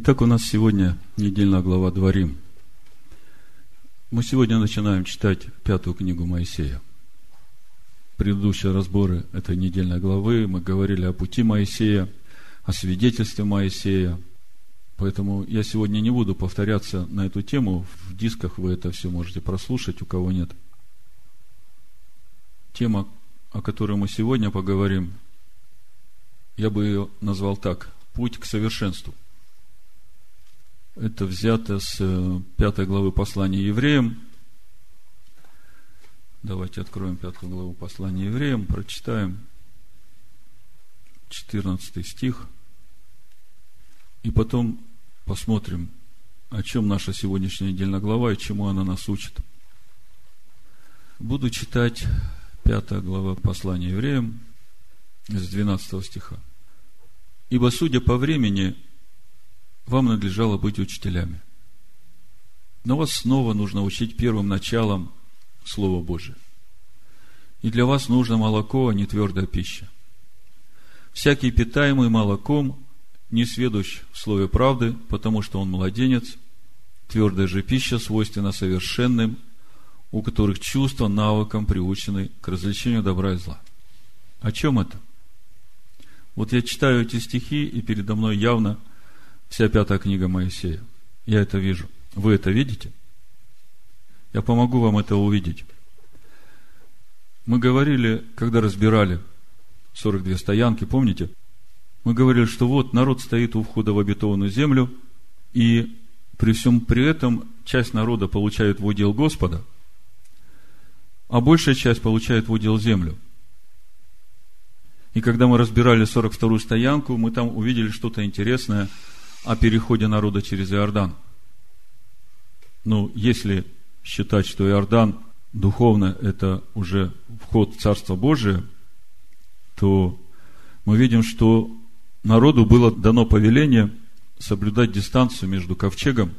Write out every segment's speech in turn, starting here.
Итак, у нас сегодня недельная глава Дворим. Мы сегодня начинаем читать пятую книгу Моисея. Предыдущие разборы этой недельной главы мы говорили о пути Моисея, о свидетельстве Моисея. Поэтому я сегодня не буду повторяться на эту тему. В дисках вы это все можете прослушать, у кого нет. Тема, о которой мы сегодня поговорим, я бы ее назвал так – «Путь к совершенству». – это взято с э, пятой главы послания евреям. Давайте откроем пятую главу послания евреям, прочитаем 14 стих. И потом посмотрим, о чем наша сегодняшняя недельная глава и чему она нас учит. Буду читать пятая глава послания евреям с 12 стиха. Ибо, судя по времени, вам надлежало быть учителями. Но вас снова нужно учить первым началом Слова Божия. И для вас нужно молоко, а не твердая пища. Всякий питаемый молоком не сведущ в слове правды, потому что он младенец. Твердая же пища свойственна совершенным, у которых чувства навыком приучены к развлечению добра и зла. О чем это? Вот я читаю эти стихи, и передо мной явно Вся пятая книга Моисея. Я это вижу. Вы это видите? Я помогу вам это увидеть. Мы говорили, когда разбирали 42 стоянки, помните? Мы говорили, что вот народ стоит у входа в обетованную землю, и при всем при этом часть народа получает в удел Господа, а большая часть получает в удел землю. И когда мы разбирали 42-ю стоянку, мы там увидели что-то интересное – о переходе народа через Иордан. Ну, если считать, что Иордан духовно это уже вход в Царство Божие, то мы видим, что народу было дано повеление соблюдать дистанцию между ковчегом,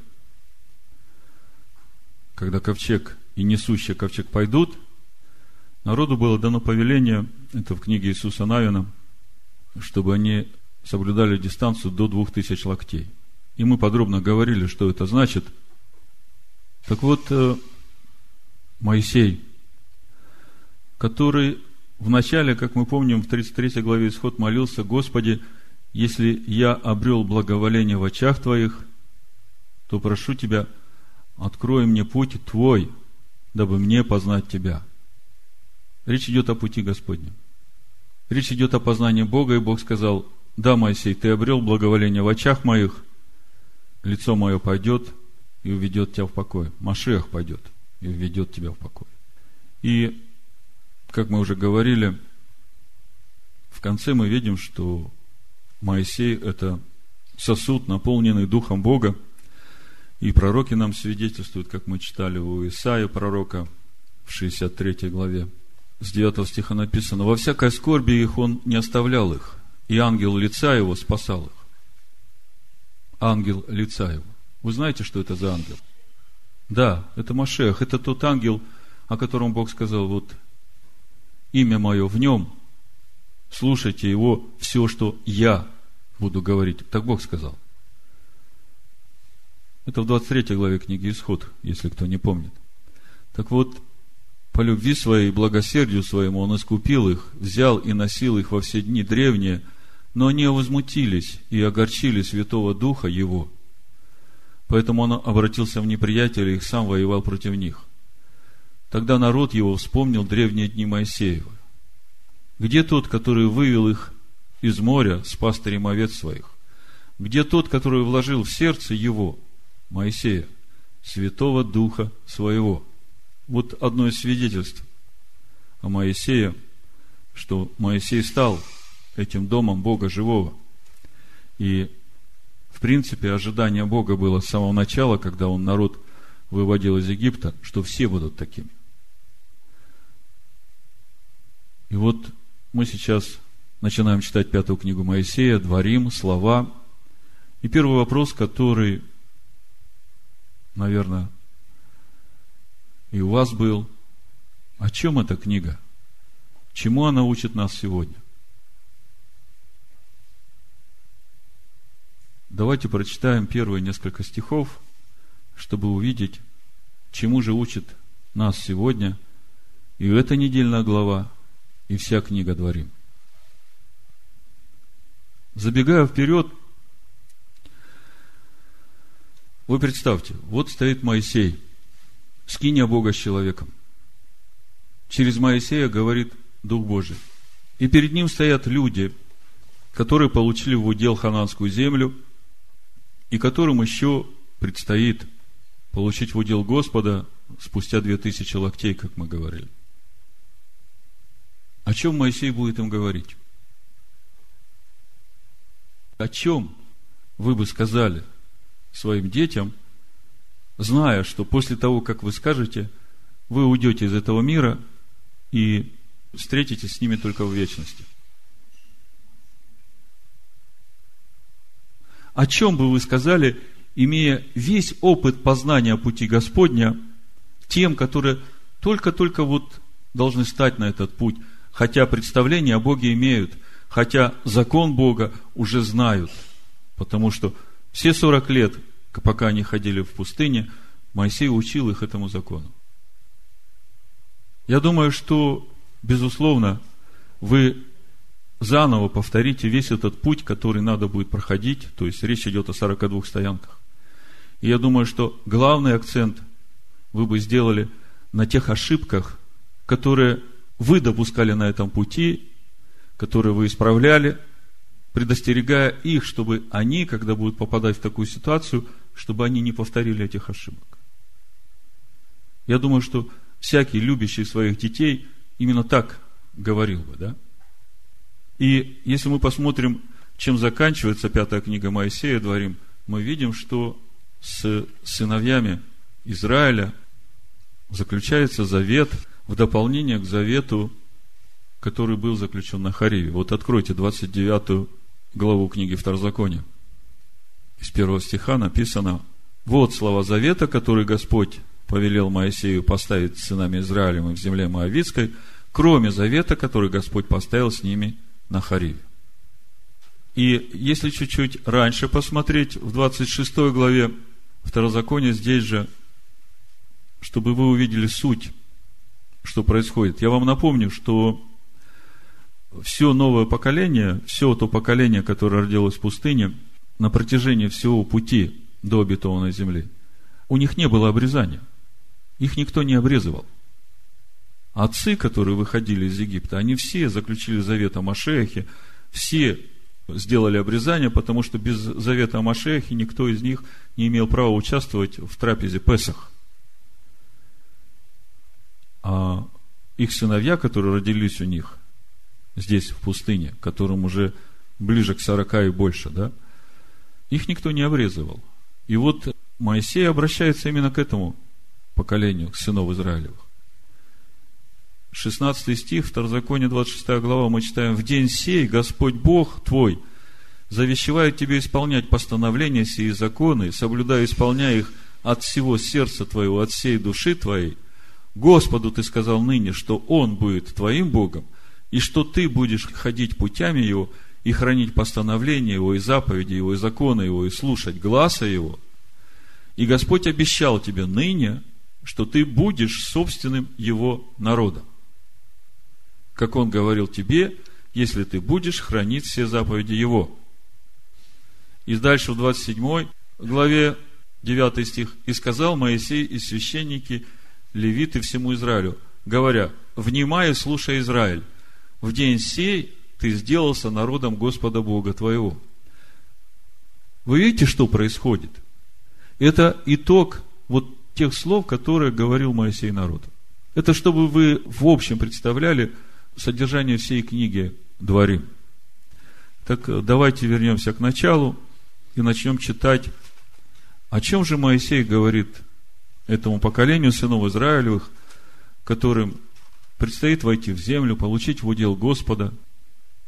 когда ковчег и несущий ковчег пойдут, народу было дано повеление, это в книге Иисуса Навина, чтобы они соблюдали дистанцию до двух тысяч локтей. И мы подробно говорили, что это значит. Так вот, э, Моисей, который в начале, как мы помним, в 33 главе Исход молился, Господи, если я обрел благоволение в очах Твоих, то прошу Тебя, открой мне путь Твой, дабы мне познать Тебя. Речь идет о пути Господнем. Речь идет о познании Бога, и Бог сказал, да, Моисей, ты обрел благоволение в очах моих, лицо мое пойдет и уведет тебя в покой. Машех пойдет и уведет тебя в покой. И, как мы уже говорили, в конце мы видим, что Моисей – это сосуд, наполненный Духом Бога, и пророки нам свидетельствуют, как мы читали у Исаия пророка в 63 главе. С 9 стиха написано, «Во всякой скорби их он не оставлял их, и ангел лица его спасал их. Ангел лица его. Вы знаете, что это за ангел? Да, это Машех, это тот ангел, о котором Бог сказал, вот имя мое в нем, слушайте его, все, что я буду говорить. Так Бог сказал. Это в 23 главе книги Исход, если кто не помнит. Так вот, по любви своей и благосердию своему он искупил их, взял и носил их во все дни древние – но они возмутились и огорчили Святого Духа Его. Поэтому он обратился в неприятеля и сам воевал против них. Тогда народ его вспомнил древние дни Моисеева. Где тот, который вывел их из моря с пастырем овец своих? Где тот, который вложил в сердце его, Моисея, Святого Духа своего? Вот одно из свидетельств о Моисее, что Моисей стал этим домом Бога живого. И, в принципе, ожидание Бога было с самого начала, когда он народ выводил из Египта, что все будут такими. И вот мы сейчас начинаем читать пятую книгу Моисея, Дворим, Слова. И первый вопрос, который, наверное, и у вас был, о чем эта книга? Чему она учит нас сегодня? Давайте прочитаем первые несколько стихов, чтобы увидеть, чему же учит нас сегодня и эта недельная глава, и вся книга Дворим. Забегая вперед, вы представьте, вот стоит Моисей, скиния Бога с человеком. Через Моисея говорит Дух Божий. И перед ним стоят люди, которые получили в удел хананскую землю, и которым еще предстоит получить в удел Господа спустя две тысячи локтей, как мы говорили. О чем Моисей будет им говорить? О чем вы бы сказали своим детям, зная, что после того, как вы скажете, вы уйдете из этого мира и встретитесь с ними только в вечности? О чем бы вы сказали, имея весь опыт познания пути Господня, тем, которые только-только вот должны стать на этот путь, хотя представление о Боге имеют, хотя закон Бога уже знают, потому что все 40 лет, пока они ходили в пустыне, Моисей учил их этому закону. Я думаю, что, безусловно, вы заново повторите весь этот путь, который надо будет проходить, то есть речь идет о 42 стоянках. И я думаю, что главный акцент вы бы сделали на тех ошибках, которые вы допускали на этом пути, которые вы исправляли, предостерегая их, чтобы они, когда будут попадать в такую ситуацию, чтобы они не повторили этих ошибок. Я думаю, что всякий, любящий своих детей, именно так говорил бы, да? И если мы посмотрим, чем заканчивается пятая книга Моисея, дворим, мы видим, что с сыновьями Израиля заключается завет в дополнение к завету, который был заключен на Хариве. Вот откройте 29 главу книги Второзакония. Из первого стиха написано, вот слова завета, который Господь повелел Моисею поставить с сынами Израилем в земле Моавицкой, кроме завета, который Господь поставил с ними на Хариве. И если чуть-чуть раньше посмотреть, в 26 главе Второзакония здесь же, чтобы вы увидели суть, что происходит. Я вам напомню, что все новое поколение, все то поколение, которое родилось в пустыне, на протяжении всего пути до обетованной земли, у них не было обрезания. Их никто не обрезывал. Отцы, которые выходили из Египта, они все заключили завет о Машехе, все сделали обрезание, потому что без завета о Машехе никто из них не имел права участвовать в трапезе Песах. А их сыновья, которые родились у них здесь, в пустыне, которым уже ближе к сорока и больше, да, их никто не обрезывал. И вот Моисей обращается именно к этому поколению, к сынов Израилевых. 16 стих, Второзаконие, 26 глава, мы читаем, «В день сей Господь Бог твой завещевает тебе исполнять постановления сии законы, соблюдая и исполняя их от всего сердца твоего, от всей души твоей. Господу ты сказал ныне, что Он будет твоим Богом, и что ты будешь ходить путями Его, и хранить постановления Его, и заповеди Его, и законы Его, и слушать гласа Его. И Господь обещал тебе ныне, что ты будешь собственным Его народом как Он говорил тебе, если ты будешь хранить все заповеди Его. И дальше в 27 главе 9 стих. «И сказал Моисей и священники, левиты всему Израилю, говоря, внимай и слушай Израиль, в день сей ты сделался народом Господа Бога твоего». Вы видите, что происходит? Это итог вот тех слов, которые говорил Моисей народу. Это чтобы вы в общем представляли, содержание всей книги дворим. Так э, давайте вернемся к началу и начнем читать, о чем же Моисей говорит этому поколению сынов Израилевых, которым предстоит войти в землю, получить в удел Господа,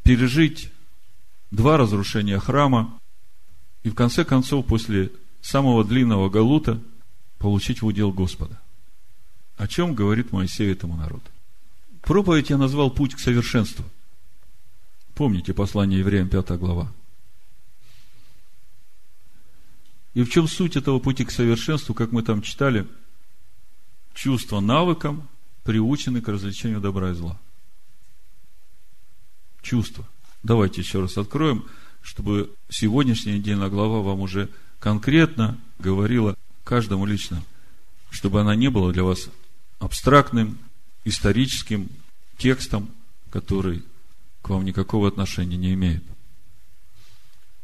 пережить два разрушения храма и в конце концов после самого длинного галута получить в удел Господа. О чем говорит Моисей этому народу? Проповедь я назвал «Путь к совершенству». Помните послание евреям, 5 глава. И в чем суть этого пути к совершенству, как мы там читали? Чувство навыком приучены к развлечению добра и зла. Чувство. Давайте еще раз откроем, чтобы сегодняшняя недельная глава вам уже конкретно говорила каждому лично, чтобы она не была для вас абстрактным, историческим текстом, который к вам никакого отношения не имеет.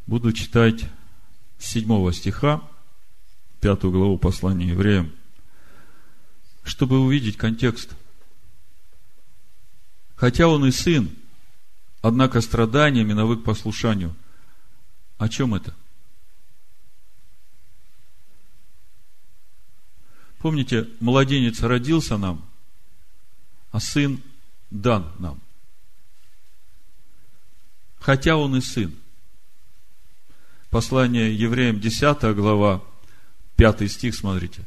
Буду читать с 7 стиха, пятую главу послания евреям, чтобы увидеть контекст. Хотя он и сын, однако страданиями навык послушанию. О чем это? Помните, младенец родился нам, а сын дан нам. Хотя он и сын. Послание евреям, 10 глава, 5 стих, смотрите.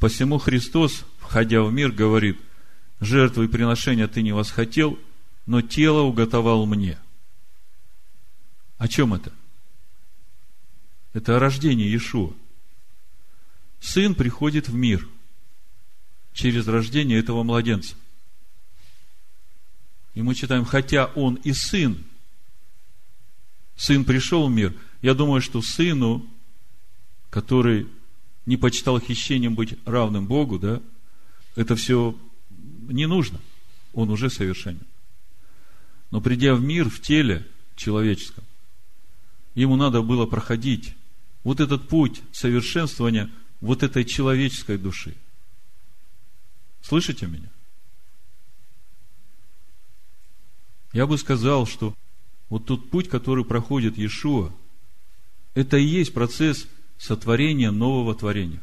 Посему Христос, входя в мир, говорит, жертвы и приношения ты не восхотел, но тело уготовал мне. О чем это? Это о рождении Иешуа. Сын приходит в мир через рождение этого младенца. И мы читаем, хотя он и сын, сын пришел в мир, я думаю, что сыну, который не почитал хищением быть равным Богу, да, это все не нужно. Он уже совершенен. Но придя в мир в теле человеческом, ему надо было проходить вот этот путь совершенствования вот этой человеческой души. Слышите меня? Я бы сказал, что вот тот путь, который проходит Иешуа, это и есть процесс сотворения нового творения.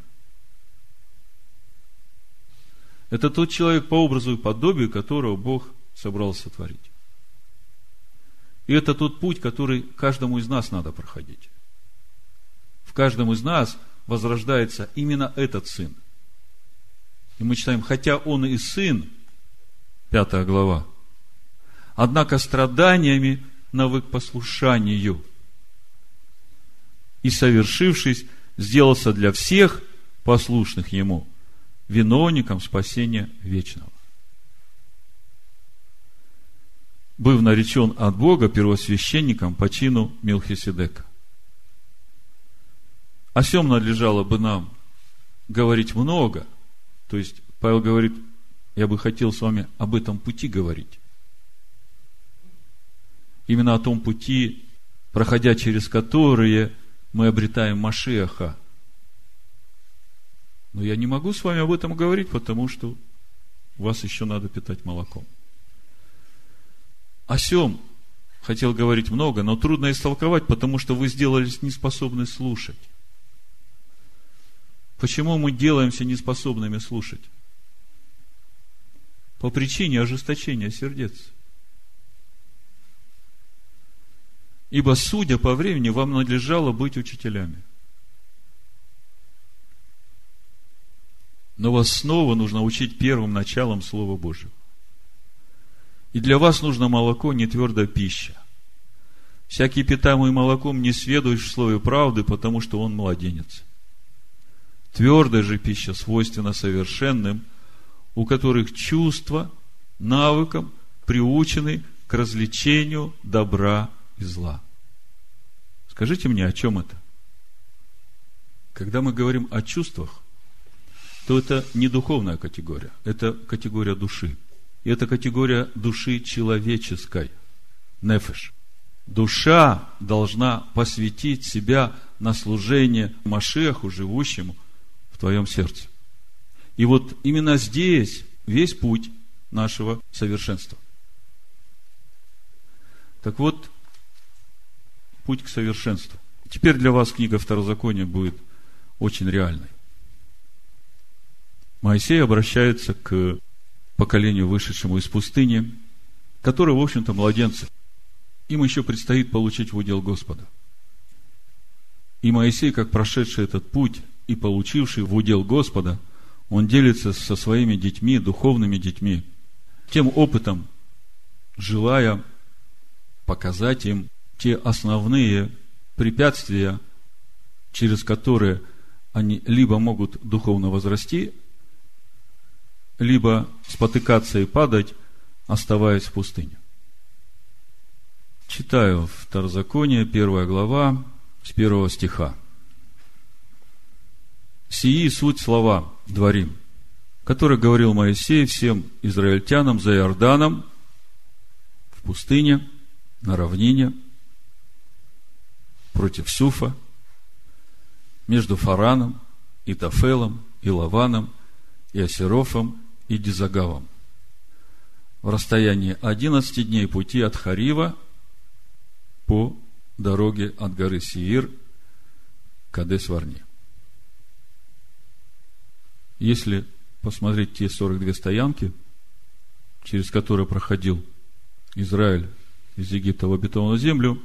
Это тот человек по образу и подобию, которого Бог собрался сотворить. И это тот путь, который каждому из нас надо проходить. В каждом из нас возрождается именно этот сын. И мы читаем, хотя он и сын, пятая глава, однако страданиями навык послушанию. И совершившись, сделался для всех послушных ему виновником спасения вечного. Быв наречен от Бога первосвященником по чину Милхиседека. О сем надлежало бы нам говорить много. То есть, Павел говорит, я бы хотел с вами об этом пути говорить именно о том пути, проходя через которые мы обретаем Машеха. Но я не могу с вами об этом говорить, потому что вас еще надо питать молоком. О сем хотел говорить много, но трудно истолковать, потому что вы сделались неспособны слушать. Почему мы делаемся неспособными слушать? По причине ожесточения сердец. Ибо, судя по времени, вам надлежало быть учителями. Но вас снова нужно учить первым началом Слова Божьего. И для вас нужно молоко, не твердая пища. Всякий питаемый молоком не сведущ в слове правды, потому что он младенец. Твердая же пища свойственна совершенным, у которых чувства навыком приучены к развлечению добра и зла. Скажите мне, о чем это? Когда мы говорим о чувствах, то это не духовная категория, это категория души. И это категория души человеческой. Нефеш. Душа должна посвятить себя на служение Машеху, живущему в твоем сердце. И вот именно здесь весь путь нашего совершенства. Так вот, путь к совершенству. Теперь для вас книга Второзакония будет очень реальной. Моисей обращается к поколению, вышедшему из пустыни, которое, в общем-то, младенцы. Им еще предстоит получить в удел Господа. И Моисей, как прошедший этот путь и получивший в удел Господа, он делится со своими детьми, духовными детьми, тем опытом, желая показать им те основные препятствия через которые они либо могут духовно возрасти, либо спотыкаться и падать, оставаясь в пустыне. Читаю Второзаконие, первая глава, с первого стиха. «Сии суть слова дворим, который говорил Моисей всем израильтянам за Иорданом в пустыне, на равнине, против Суфа, между Фараном и Тафелом, и Лаваном, и Асерофом, и Дизагавом. В расстоянии 11 дней пути от Харива по дороге от горы Сиир к Адес-Варне. Если посмотреть те 42 стоянки, через которые проходил Израиль из Египта в обетованную землю,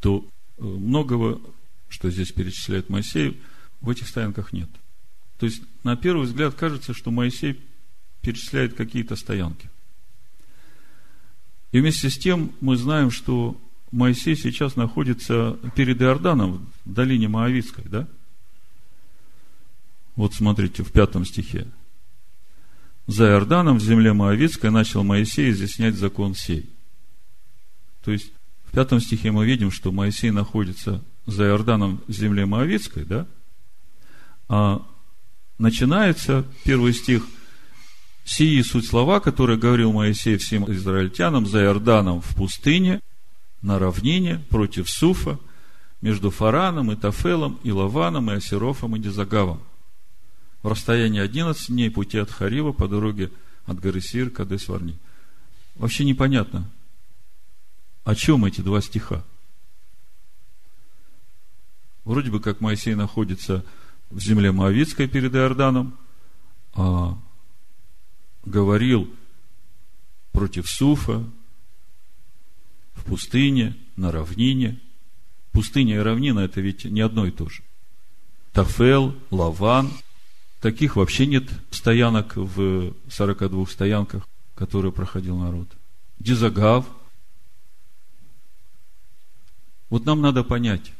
то многого, что здесь перечисляет Моисей, в этих стоянках нет. То есть, на первый взгляд кажется, что Моисей перечисляет какие-то стоянки. И вместе с тем мы знаем, что Моисей сейчас находится перед Иорданом, в долине Моавицкой, да? Вот смотрите, в пятом стихе. За Иорданом в земле Моавицкой начал Моисей изъяснять закон сей. То есть, в пятом стихе мы видим, что Моисей находится за Иорданом в земле Моавицкой, да? А начинается первый стих «Сии суть слова, которые говорил Моисей всем израильтянам за Иорданом в пустыне, на равнине, против Суфа, между Фараном и Тафелом, и Лаваном, и Асерофом, и Дизагавом, в расстоянии 11 дней пути от Харива по дороге от горы Сир к Адес-Варни». Вообще непонятно, о чем эти два стиха. Вроде бы как Моисей находится в земле Моавицкой перед Иорданом, а говорил против Суфа в пустыне, на равнине. Пустыня и равнина – это ведь не одно и то же. Тафел, Лаван – таких вообще нет стоянок в 42 стоянках, которые проходил народ. Дизагав. Вот нам надо понять,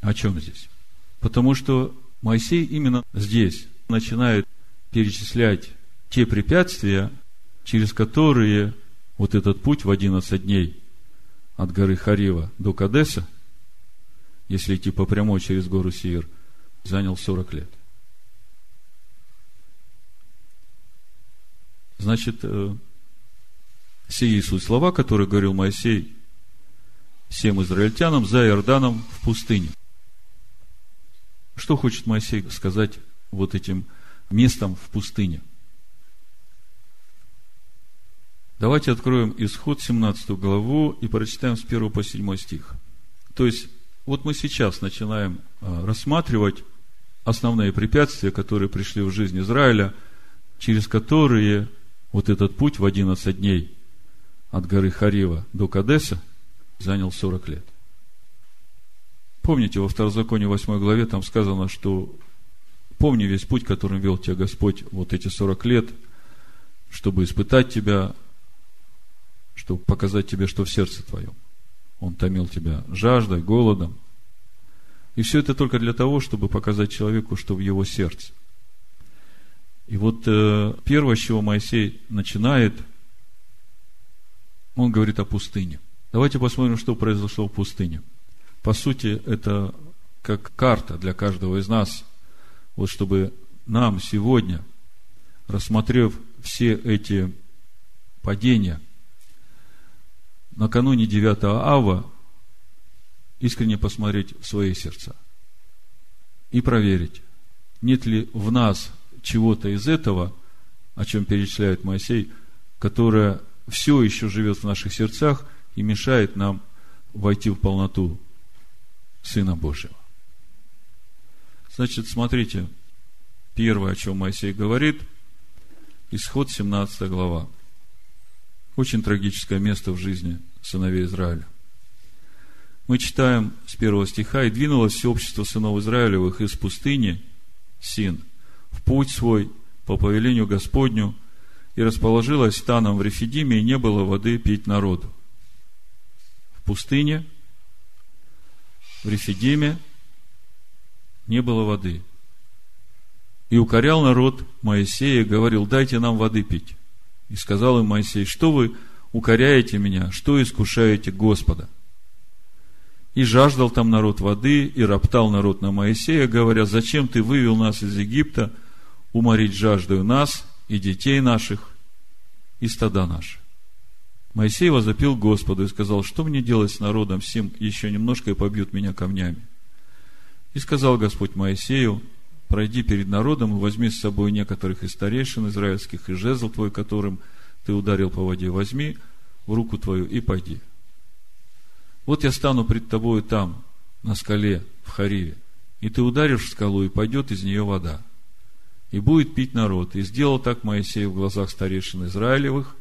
о чем здесь. Потому что Моисей именно здесь начинает перечислять те препятствия, через которые вот этот путь в 11 дней от горы Харива до Кадеса, если идти по прямой через гору Сиир, занял 40 лет. Значит, э, сии суть слова, которые говорил Моисей всем израильтянам за Иорданом в пустыне – что хочет Моисей сказать вот этим местом в пустыне? Давайте откроем исход 17 главу и прочитаем с 1 по 7 стих. То есть, вот мы сейчас начинаем а, рассматривать основные препятствия, которые пришли в жизнь Израиля, через которые вот этот путь в 11 дней от горы Харива до Кадеса занял 40 лет. Помните, во Второзаконе 8 главе там сказано, что помни весь путь, которым вел тебя Господь вот эти 40 лет, чтобы испытать тебя, чтобы показать тебе, что в сердце твоем. Он томил тебя жаждой, голодом. И все это только для того, чтобы показать человеку, что в его сердце. И вот э, первое, с чего Моисей начинает, он говорит о пустыне. Давайте посмотрим, что произошло в пустыне – по сути, это как карта для каждого из нас, вот чтобы нам сегодня, рассмотрев все эти падения, накануне 9 ава, искренне посмотреть в свои сердца и проверить, нет ли в нас чего-то из этого, о чем перечисляет Моисей, которое все еще живет в наших сердцах и мешает нам войти в полноту Сына Божьего. Значит, смотрите, первое, о чем Моисей говорит, исход 17 глава. Очень трагическое место в жизни сыновей Израиля. Мы читаем с первого стиха, «И двинулось все общество сынов Израилевых из пустыни, Син, в путь свой по повелению Господню, и расположилось станом в Рефидиме, и не было воды пить народу. Пустыне в Рефидиме не было воды. И укорял народ Моисея, говорил, дайте нам воды пить. И сказал им Моисей, что вы укоряете меня, что искушаете Господа? И жаждал там народ воды, и роптал народ на Моисея, говоря, зачем ты вывел нас из Египта, уморить жаждою нас и детей наших, и стада наши. Моисей возопил Господу и сказал, что мне делать с народом всем, еще немножко и побьют меня камнями. И сказал Господь Моисею, пройди перед народом и возьми с собой некоторых из старейшин израильских, и жезл твой, которым ты ударил по воде, возьми в руку твою и пойди. Вот я стану пред тобою там, на скале, в Хариве, и ты ударишь в скалу, и пойдет из нее вода. И будет пить народ. И сделал так Моисей в глазах старейшин Израилевых,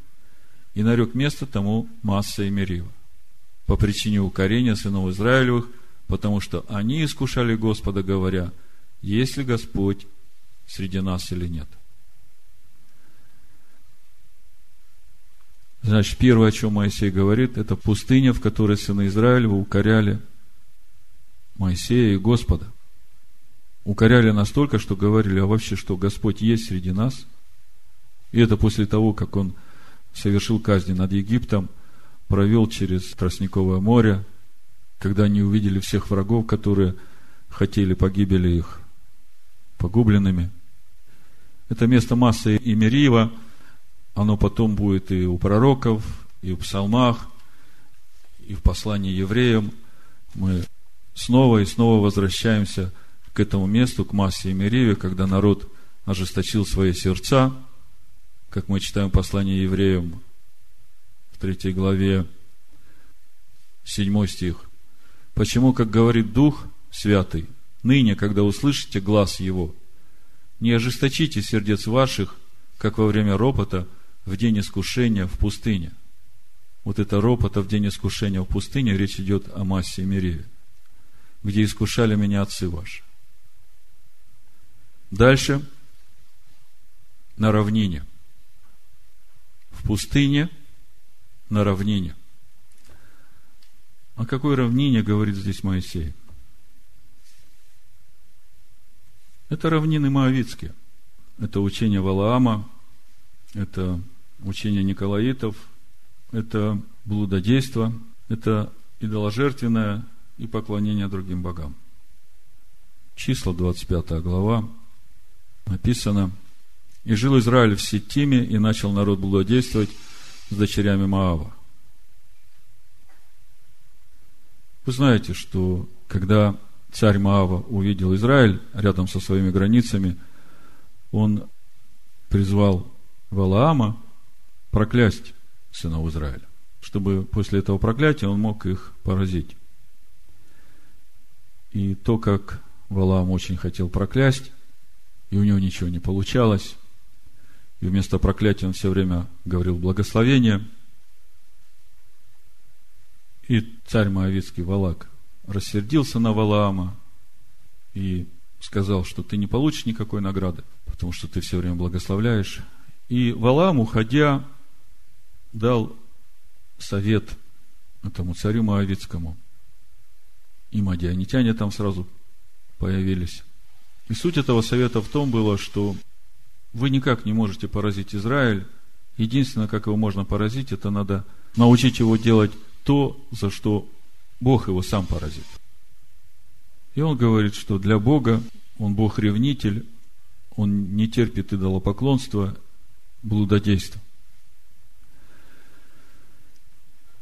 и нарек место тому Масса и Мерива. По причине укорения сынов Израилевых, потому что они искушали Господа, говоря, есть ли Господь среди нас или нет. Значит, первое, о чем Моисей говорит, это пустыня, в которой сыны Израилева укоряли Моисея и Господа. Укоряли настолько, что говорили, а вообще, что Господь есть среди нас. И это после того, как он совершил казни над Египтом, провел через Тростниковое море, когда они увидели всех врагов, которые хотели погибели их погубленными. Это место массы и Мериева, оно потом будет и у пророков, и в псалмах, и в послании евреям. Мы снова и снова возвращаемся к этому месту, к массе и Мериеве, когда народ ожесточил свои сердца – как мы читаем послание евреям в третьей главе, седьмой стих. Почему, как говорит Дух Святый, ныне, когда услышите глаз Его, не ожесточите сердец ваших, как во время ропота в день искушения в пустыне. Вот это ропота в день искушения в пустыне, речь идет о массе и Мереве, где искушали меня отцы ваши. Дальше, на равнине – в пустыне, на равнине. О какой равнине говорит здесь Моисей? Это равнины Моавицкие. Это учение Валаама, это учение Николаитов, это блудодейство, это идоложертвенное и поклонение другим богам. Числа 25 глава написано – и жил Израиль в Сетиме, и начал народ блудодействовать с дочерями Маава. Вы знаете, что когда царь Маава увидел Израиль рядом со своими границами, он призвал Валаама проклясть сынов Израиля, чтобы после этого проклятия он мог их поразить. И то, как Валаам очень хотел проклясть, и у него ничего не получалось, и вместо проклятия он все время говорил благословение. И царь Моавицкий Валак рассердился на Валаама и сказал, что ты не получишь никакой награды, потому что ты все время благословляешь. И Валаам, уходя, дал совет этому царю Моавицкому. И мадианитяне там сразу появились. И суть этого совета в том было, что вы никак не можете поразить Израиль. Единственное, как его можно поразить, это надо научить его делать то, за что Бог его сам поразит. И он говорит, что для Бога он Бог-ревнитель, он не терпит идолопоклонства, блудодейства.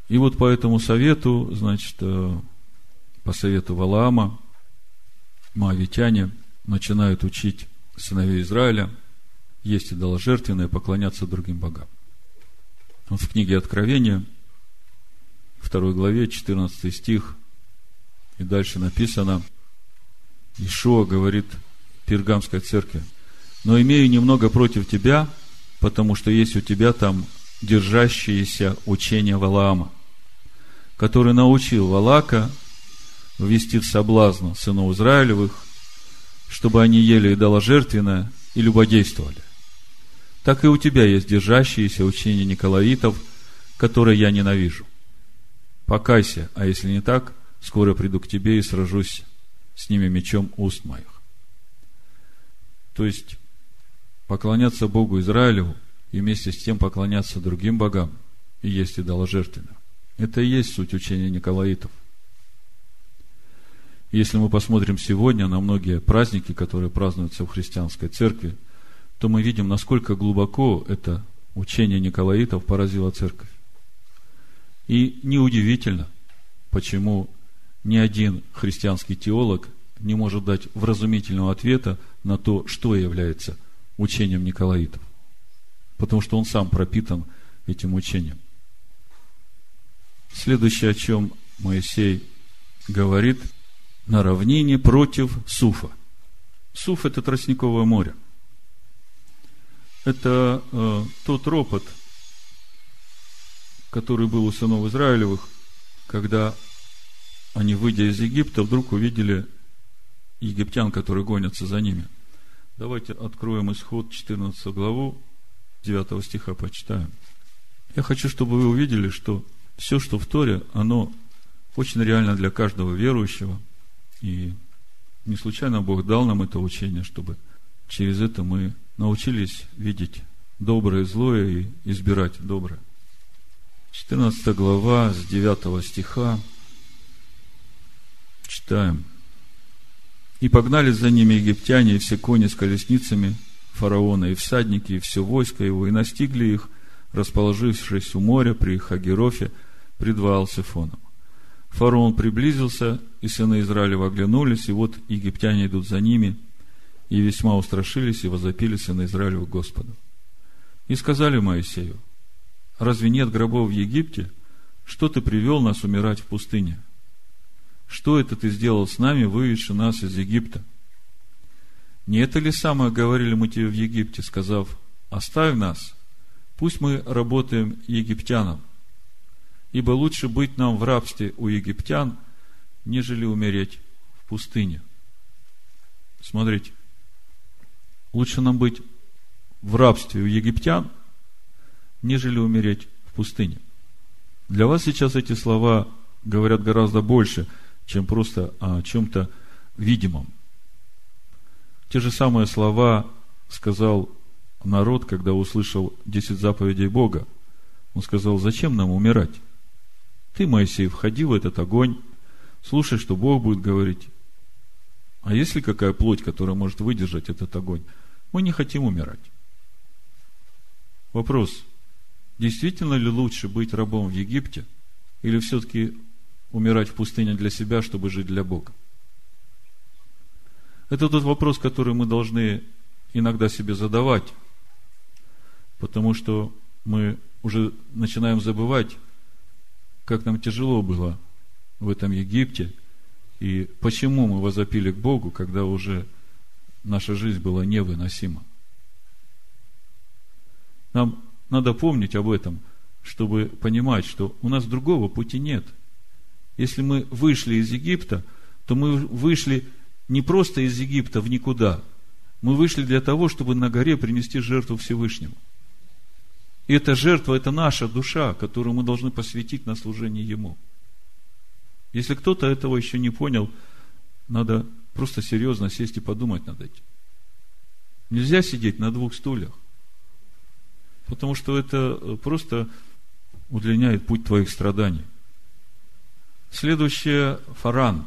И вот по этому совету, значит, э, по совету Валаама, моавитяне начинают учить сыновей Израиля – есть идоложертвенное, поклоняться другим богам. Вот в книге Откровения, второй главе, 14 стих, и дальше написано, Ишуа говорит Пергамской церкви, но имею немного против тебя, потому что есть у тебя там держащиеся учения Валаама, который научил Валака ввести в соблазн сынов Израилевых, чтобы они ели идоложертвенное и любодействовали так и у тебя есть держащиеся учения Николаитов, которые я ненавижу. Покайся, а если не так, скоро приду к тебе и сражусь с ними мечом уст моих. То есть, поклоняться Богу Израилеву и вместе с тем поклоняться другим богам и есть идоложертвенно. Это и есть суть учения Николаитов. Если мы посмотрим сегодня на многие праздники, которые празднуются в христианской церкви, то мы видим, насколько глубоко это учение Николаитов поразило церковь. И неудивительно, почему ни один христианский теолог не может дать вразумительного ответа на то, что является учением Николаитов. Потому что он сам пропитан этим учением. Следующее, о чем Моисей говорит, на равнине против Суфа. Суф – это тростниковое море. Это э, тот ропот, который был у сынов Израилевых, когда они, выйдя из Египта, вдруг увидели египтян, которые гонятся за ними. Давайте откроем исход 14 главу, 9 стиха почитаем. Я хочу, чтобы вы увидели, что все, что в Торе, оно очень реально для каждого верующего. И не случайно Бог дал нам это учение, чтобы через это мы научились видеть доброе и злое и избирать доброе. 14 глава с 9 стиха читаем. И погнали за ними египтяне и все кони с колесницами фараона, и всадники, и все войско его, и настигли их, расположившись у моря при Хагерофе, пред Ваалсефоном. Фараон приблизился, и сыны Израилева оглянулись, и вот египтяне идут за ними, и весьма устрашились, и возопили сыны Израилева Господу. И сказали Моисею, разве нет гробов в Египте? Что ты привел нас умирать в пустыне? Что это ты сделал с нами, выведши нас из Египта? Не это ли самое говорили мы тебе в Египте, сказав, оставь нас, пусть мы работаем египтянам, ибо лучше быть нам в рабстве у египтян, нежели умереть в пустыне. Смотрите, лучше нам быть в рабстве у египтян, нежели умереть в пустыне. Для вас сейчас эти слова говорят гораздо больше, чем просто о чем-то видимом. Те же самые слова сказал народ, когда услышал десять заповедей Бога. Он сказал, зачем нам умирать? Ты, Моисей, входи в этот огонь, слушай, что Бог будет говорить. А есть ли какая плоть, которая может выдержать этот огонь? Мы не хотим умирать. Вопрос. Действительно ли лучше быть рабом в Египте? Или все-таки умирать в пустыне для себя, чтобы жить для Бога? Это тот вопрос, который мы должны иногда себе задавать, потому что мы уже начинаем забывать, как нам тяжело было в этом Египте, и почему мы возопили к Богу, когда уже наша жизнь была невыносима. Нам надо помнить об этом, чтобы понимать, что у нас другого пути нет. Если мы вышли из Египта, то мы вышли не просто из Египта в никуда. Мы вышли для того, чтобы на горе принести жертву Всевышнему. И эта жертва – это наша душа, которую мы должны посвятить на служение Ему. Если кто-то этого еще не понял, надо просто серьезно сесть и подумать над этим. Нельзя сидеть на двух стульях, потому что это просто удлиняет путь твоих страданий. Следующее – фаран.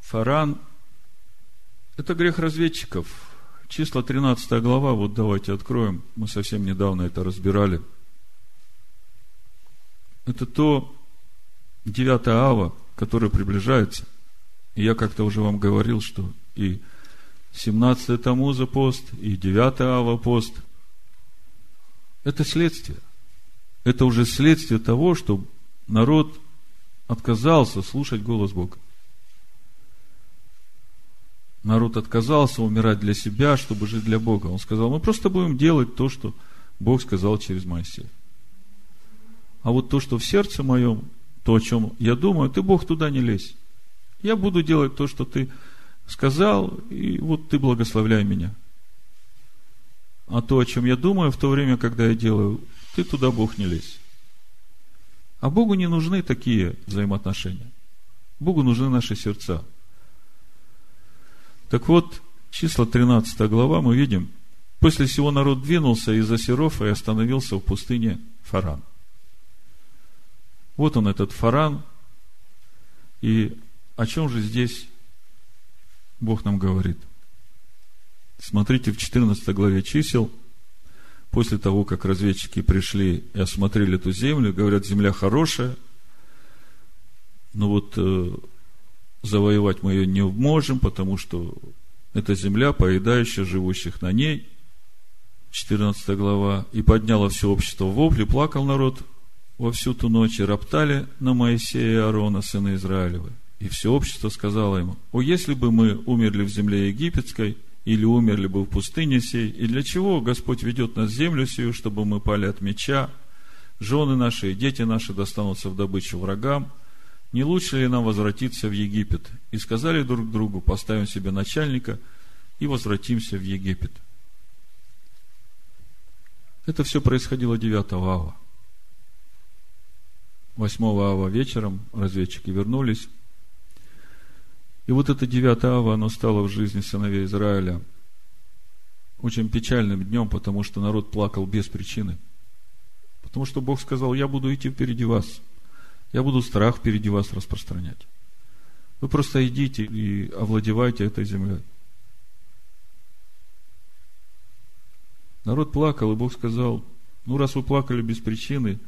Фаран – это грех разведчиков – Числа 13 глава, вот давайте откроем. Мы совсем недавно это разбирали. Это то 9 ава, которое приближается. Я как-то уже вам говорил, что и 17 Тамуза пост, и 9 ава пост. Это следствие. Это уже следствие того, что народ отказался слушать голос Бога народ отказался умирать для себя, чтобы жить для Бога. Он сказал, мы просто будем делать то, что Бог сказал через Моисея. А вот то, что в сердце моем, то, о чем я думаю, ты, Бог, туда не лезь. Я буду делать то, что ты сказал, и вот ты благословляй меня. А то, о чем я думаю в то время, когда я делаю, ты туда, Бог, не лезь. А Богу не нужны такие взаимоотношения. Богу нужны наши сердца – Так вот, числа 13 глава мы видим, после всего народ двинулся из Асиров и остановился в пустыне Фаран. Вот он, этот Фаран. И о чем же здесь Бог нам говорит? Смотрите в 14 главе чисел, после того, как разведчики пришли и осмотрели эту землю, говорят, земля хорошая, но вот э, завоевать мы ее не можем, потому что это земля, поедающая живущих на ней. 14 глава. И подняло все общество в вопли, плакал народ во всю ту ночь, и роптали на Моисея и Аарона, сына Израилевы. И все общество сказало ему, о, если бы мы умерли в земле египетской, или умерли бы в пустыне сей, и для чего Господь ведет нас в землю сию, чтобы мы пали от меча, жены наши и дети наши достанутся в добычу врагам, не лучше ли нам возвратиться в Египет? И сказали друг другу, поставим себе начальника и возвратимся в Египет. Это все происходило 9 ава. 8 ава вечером разведчики вернулись. И вот это 9 ава, оно стало в жизни сыновей Израиля очень печальным днем, потому что народ плакал без причины. Потому что Бог сказал, я буду идти впереди вас – я буду страх впереди вас распространять. Вы просто идите и овладевайте этой землей. Народ плакал, и Бог сказал, ну, раз вы плакали без причины,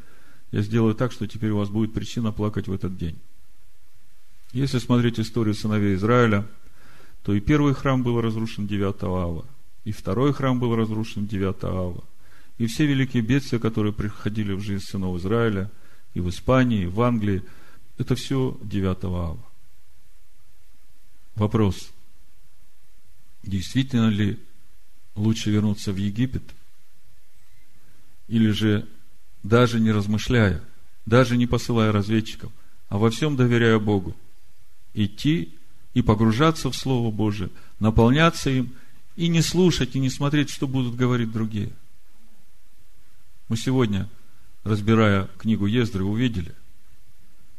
я сделаю так, что теперь у вас будет причина плакать в этот день. Если смотреть историю сыновей Израиля, то и первый храм был разрушен 9 ава, и второй храм был разрушен 9 ава, и все великие бедствия, которые приходили в жизнь сынов Израиля – и в Испании, и в Англии. Это все 9 ава. Вопрос. Действительно ли лучше вернуться в Египет? Или же, даже не размышляя, даже не посылая разведчиков, а во всем доверяя Богу, идти и погружаться в Слово Божие, наполняться им и не слушать, и не смотреть, что будут говорить другие. Мы сегодня – разбирая книгу Ездры, увидели,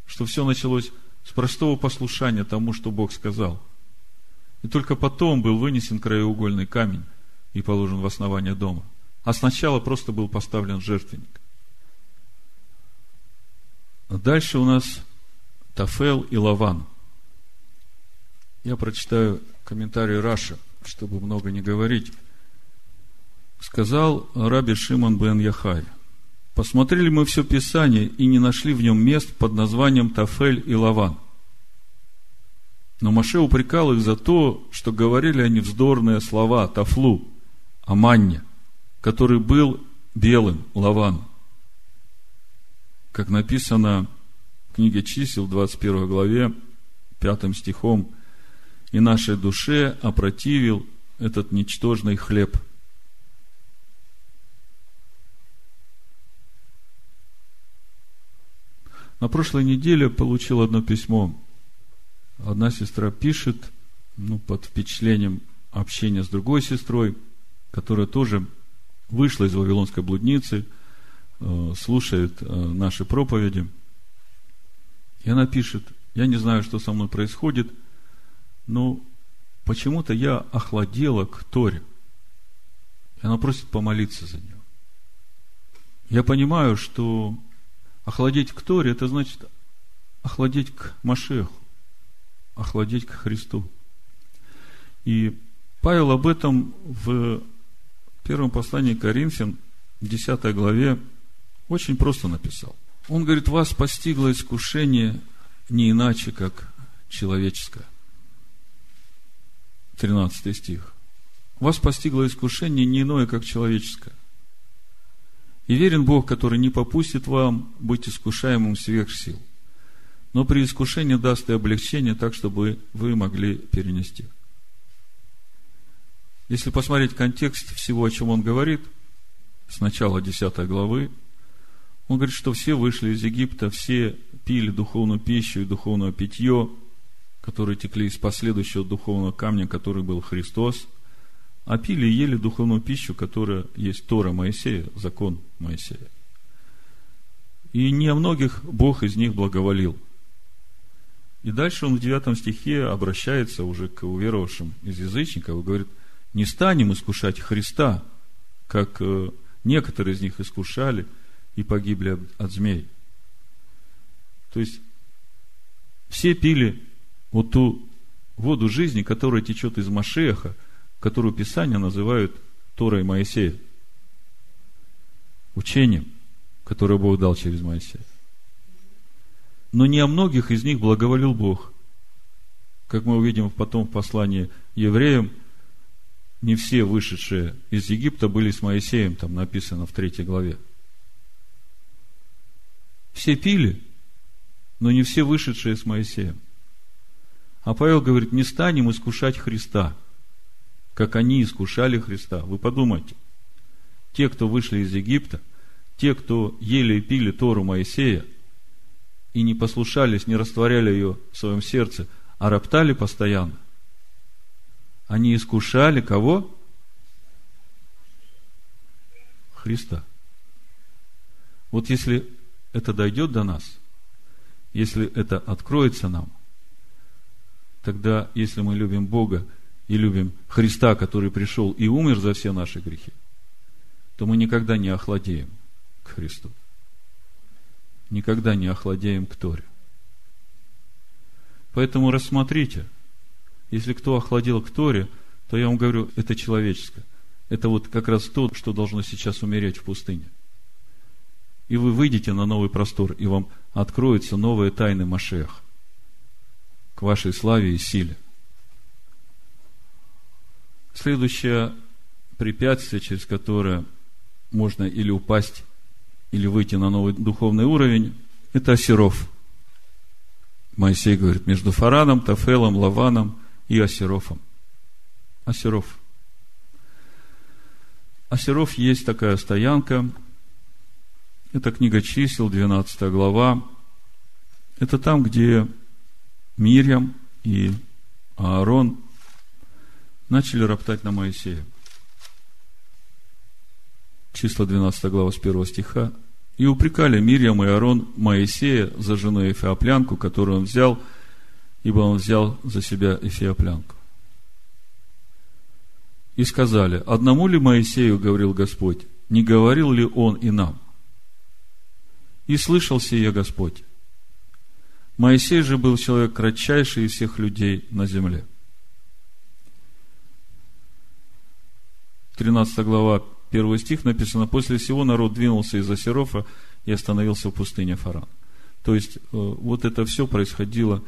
что все началось с простого послушания тому, что Бог сказал. И только потом был вынесен краеугольный камень и положен в основание дома. А сначала просто был поставлен жертвенник. Дальше у нас Тафел и Лаван. Я прочитаю комментарий Раша, чтобы много не говорить. Сказал Раби Шимон бен Яхай – Посмотрели мы все Писание и не нашли в нем мест под названием Тафель и Лаван. Но Маше упрекал их за то, что говорили они вздорные слова Тафлу, о манне, который был белым, Лаван. Как написано в книге чисел, 21 главе, 5 стихом, «И нашей душе опротивил этот ничтожный хлеб – На прошлой неделе получил одно письмо. Одна сестра пишет, ну, под впечатлением общения с другой сестрой, которая тоже вышла из Вавилонской блудницы, э, слушает э, наши проповеди. И она пишет, я не знаю, что со мной происходит, но почему-то я охладела к Торе. И она просит помолиться за нее. Я понимаю, что Охладеть к Торе, это значит охладеть к Машеху, охладеть к Христу. И Павел об этом в первом послании к Коринфян, 10 главе, очень просто написал. Он говорит, вас постигло искушение не иначе, как человеческое. 13 стих. Вас постигло искушение не иное, как человеческое. И верен Бог, который не попустит вам быть искушаемым сверх сил, но при искушении даст и облегчение так, чтобы вы могли перенести. Если посмотреть контекст всего, о чем он говорит, с начала 10 главы, он говорит, что все вышли из Египта, все пили духовную пищу и духовное питье, которые текли из последующего духовного камня, который был Христос – а пили и ели духовную пищу, которая есть Тора Моисея, закон И дальше он в девятом стихе обращается уже к уверовавшим из язычников и говорит, не станем искушать Христа, как э, некоторые из них искушали и погибли от змей. То есть, все пили вот ту воду жизни, которая течет из Машеха, которую Писание называют Торой Моисея. Учением, которое Бог дал через Моисея. Но не о многих из них благоволил Бог. Как мы увидим потом в послании евреям, не все вышедшие из Египта были с Моисеем, там написано в третьей главе. Все пили, но не все вышедшие с Моисеем. А Павел говорит, не станем искушать Христа, как они искушали Христа. Вы подумайте, те, кто вышли из Египта, те, кто ели и пили Тору Моисея, и не послушались, не растворяли ее в своем сердце, а роптали постоянно, они искушали кого? Христа. Вот если это дойдет до нас, если это откроется нам, тогда, если мы любим Бога и любим Христа, который пришел и умер за все наши грехи, то мы никогда не охладеем к Христу. Никогда не охладеем к Торе. Поэтому рассмотрите, если кто охладел к Торе, то я вам говорю, это человеческое. Это вот как раз то, что должно сейчас умереть в пустыне. И вы выйдете на новый простор, и вам откроются новые тайны Машеха вашей славе и силе. Следующее препятствие, через которое можно или упасть, или выйти на новый духовный уровень, это Осиров. Моисей говорит, между Фараном, Тафелом, Лаваном и Осирофом. Осиров. Осиров есть такая стоянка. Это книга чисел, 12 глава. Это там, где Мирьям и Аарон начали роптать на Моисея. Числа 12 глава с 1 стиха. И упрекали Мирьям и Аарон Моисея за жену Эфиоплянку, которую он взял, ибо он взял за себя Эфиоплянку. И сказали, одному ли Моисею говорил Господь, не говорил ли он и нам? И слышал сие Господь. Моисей же был человек кратчайший из всех людей на земле. 13 глава, 1 стих написано, после всего народ двинулся из Асерофа и остановился в пустыне Фаран. То есть, э, вот это все происходило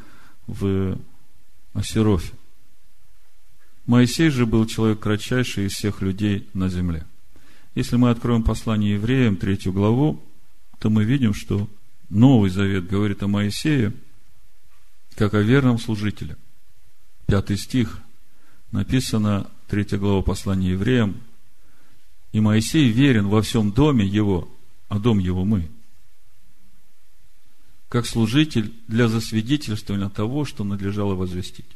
в Асерофе. Моисей же был человек кратчайший из всех людей на земле. Если мы откроем послание евреям, третью главу, то мы видим, что Новый Завет говорит о Моисее – как о верном служителе. Пятый стих написано, третья глава послания евреям, и Моисей верен во всем доме его, а дом его мы. Как служитель для засвидетельствования того, что надлежало возвестить.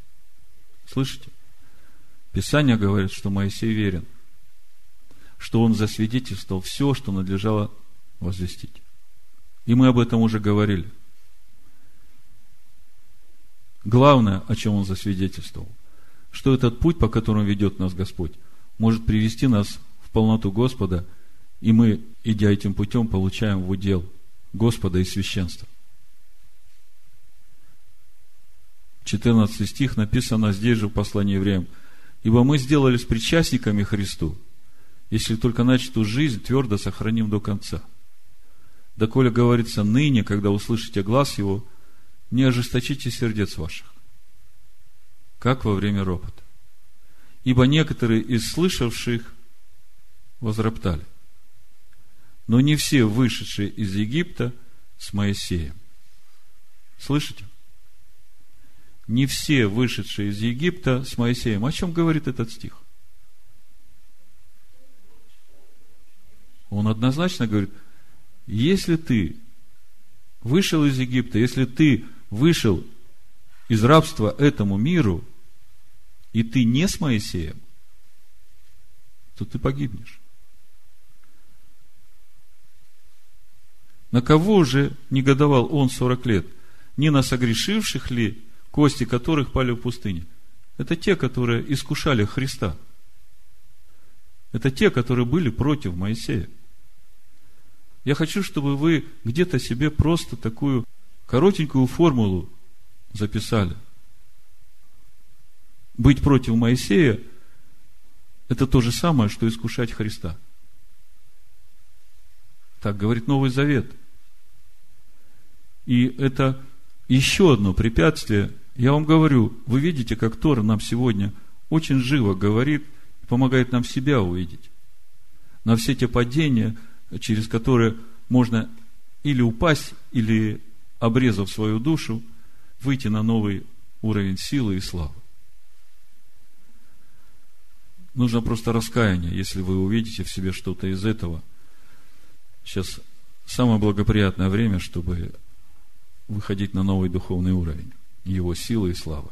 Слышите? Писание говорит, что Моисей верен, что он засвидетельствовал все, что надлежало возвестить. И мы об этом уже говорили. Главное, о чем он засвидетельствовал, что этот путь, по которому ведет нас Господь, может привести нас в полноту Господа, и мы, идя этим путем, получаем в удел Господа и священства. 14 стих написано здесь же в послании евреям. «Ибо мы сделались причастниками Христу, если только начатую жизнь твердо сохраним до конца. Доколе говорится ныне, когда услышите глаз Его – не ожесточите сердец ваших, как во время ропота. Ибо некоторые из слышавших возроптали, но не все вышедшие из Египта с Моисеем. Слышите? Не все вышедшие из Египта с Моисеем. О чем говорит этот стих? Он однозначно говорит, если ты вышел из Египта, если ты вышел из рабства этому миру, и ты не с Моисеем, то ты погибнешь. На кого же негодовал он сорок лет? Не на согрешивших ли кости которых пали в пустыне. Это те, которые искушали Христа. Это те, которые были против Моисея. Я хочу, чтобы вы где-то себе просто такую коротенькую формулу записали. Быть против Моисея – это то же самое, что искушать Христа. Так говорит Новый Завет. И это еще одно препятствие. Я вам говорю, вы видите, как Тора нам сегодня очень живо говорит, помогает нам себя увидеть. На все те падения, через которые можно или упасть, или, обрезав свою душу, выйти на новый уровень силы и славы. Нужно просто раскаяние, если вы увидите в себе что-то из этого. Сейчас самое благоприятное время, чтобы выходить на новый духовный уровень его силы и славы.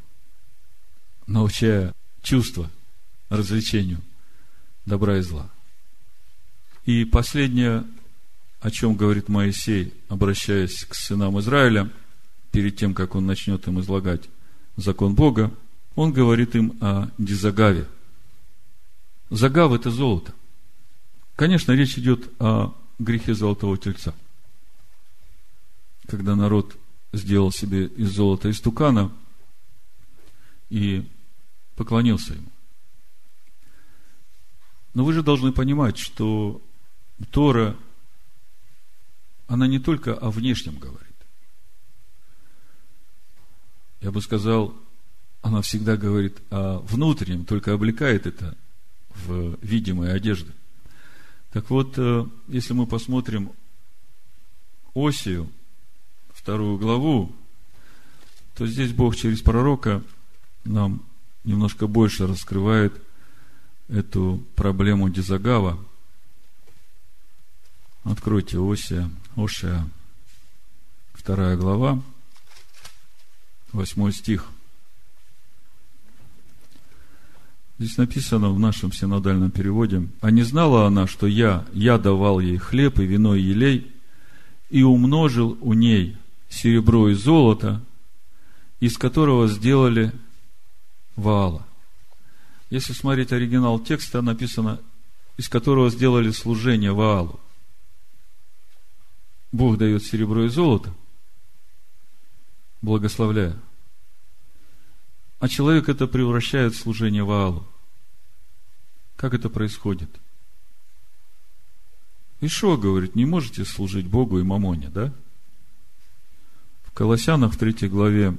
Научая чувства развлечению добра и зла. И последнее, о чем говорит Моисей, обращаясь к сынам Израиля, перед тем, как он начнет им излагать закон Бога, он говорит им о дизагаве. Загав – это золото. Конечно, речь идет о грехе золотого тельца. Когда народ сделал себе из золота истукана и поклонился ему. Но вы же должны понимать, что Тора, она не только о внешнем говорит. Я бы сказал, она всегда говорит о внутреннем, только облекает это в видимые одежды. Так вот, э, если мы посмотрим Осию, вторую главу, то здесь Бог через пророка нам немножко больше раскрывает эту проблему Дизагава. Откройте Осия, Ошия, вторая глава, восьмой стих. Здесь написано в нашем синодальном переводе, «А не знала она, что я, я давал ей хлеб и вино и елей, и умножил у ней серебро и золото, из которого сделали Ваала. Если смотреть оригинал текста, написано, из которого сделали служение Ваалу. Бог дает серебро и золото, благословляя. А человек это превращает в служение Ваалу. Как это происходит? Ишо говорит, не можете служить Богу и Мамоне, да? Колоссянах в 3 главе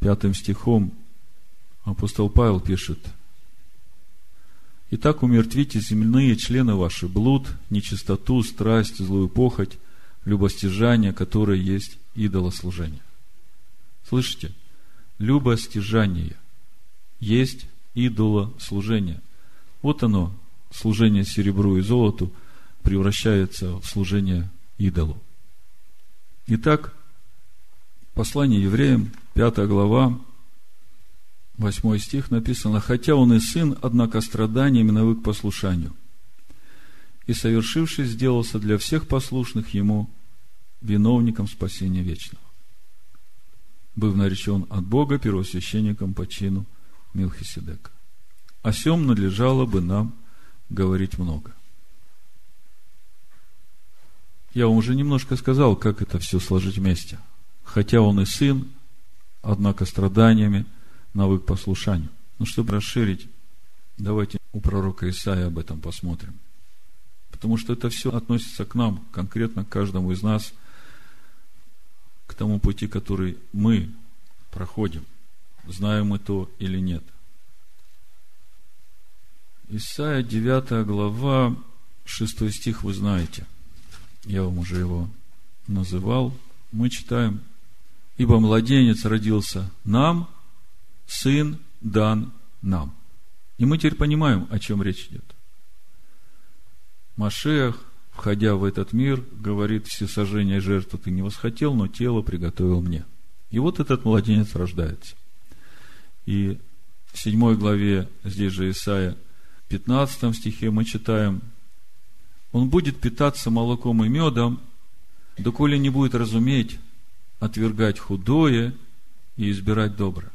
5 стихом апостол Павел пишет, «Итак, умертвите земные члены ваши, блуд, нечистоту, страсть, злую похоть, любостяжание, которое есть идолослужение». Слышите? Любостяжание есть идолослужение. Вот оно, служение серебру и золоту, превращается в служение идолу. Итак, Послание евреям, 5 глава, 8 стих написано, «Хотя он и сын, однако страданиями навык послушанию, и, совершившись, сделался для всех послушных ему виновником спасения вечного, быв наречен от Бога первосвященником по чину Милхиседека. О сем надлежало бы нам говорить много». Я вам уже немножко сказал, как это все сложить вместе – хотя он и сын, однако страданиями навык послушанию. Ну, чтобы расширить, давайте у пророка Исаия об этом посмотрим. Потому что это все относится к нам, конкретно к каждому из нас, к тому пути, который мы проходим. Знаем мы то или нет. Исайя 9 глава, 6 стих вы знаете. Я вам уже его называл. Мы читаем Ибо младенец родился нам, сын дан нам. И мы теперь понимаем, о чем речь идет. Машех, входя в этот мир, говорит, все сожжения жертвы ты не восхотел, но тело приготовил мне. И вот этот младенец рождается. И в седьмой главе, здесь же Исаия, 15 стихе мы читаем, он будет питаться молоком и медом, доколе не будет разуметь, отвергать худое и избирать добро.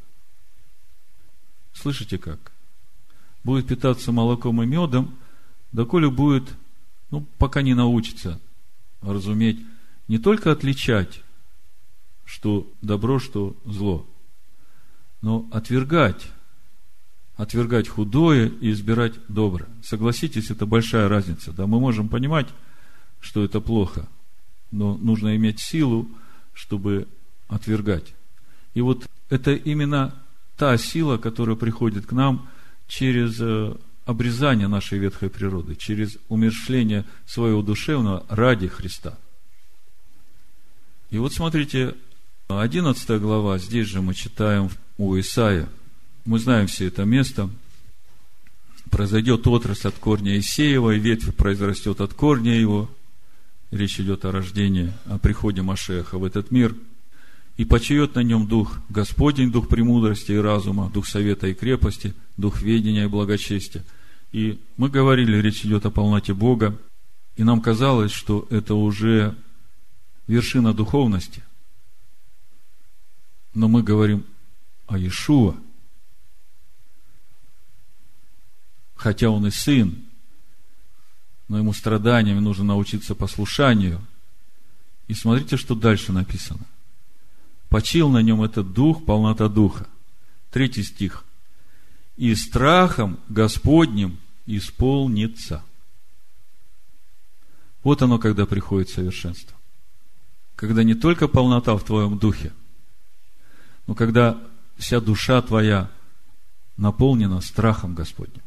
Слышите как? Будет питаться молоком и медом, доколе будет, ну, пока не научится разуметь, не только отличать, что добро, что зло, но отвергать, отвергать худое и избирать доброе. Согласитесь, это большая разница. Да, мы можем понимать, что это плохо, но нужно иметь силу, чтобы отвергать. И вот это именно та сила, которая приходит к нам через э, обрезание нашей ветхой природы, через умершление своего душевного ради Христа. И вот смотрите, 11 глава, здесь же мы читаем у Исаия. Мы знаем все это место. Произойдет отрасль от корня Исеева, и ветвь произрастет от корня его. Речь идет о рождении, о приходе Машеха в этот мир – и почует на нем дух Господень, дух премудрости и разума, дух совета и крепости, дух ведения и благочестия. И мы говорили, речь идет о полноте Бога, и нам казалось, что это уже вершина духовности. Но мы говорим о Иешуа. Хотя он и сын, но ему страданиями нужно научиться послушанию. И смотрите, что дальше написано – почил на нем этот дух, полнота духа. Третий стих. И страхом Господним исполнится. Вот оно, когда приходит совершенство. Когда не только полнота в твоем духе, но когда вся душа твоя наполнена страхом Господним.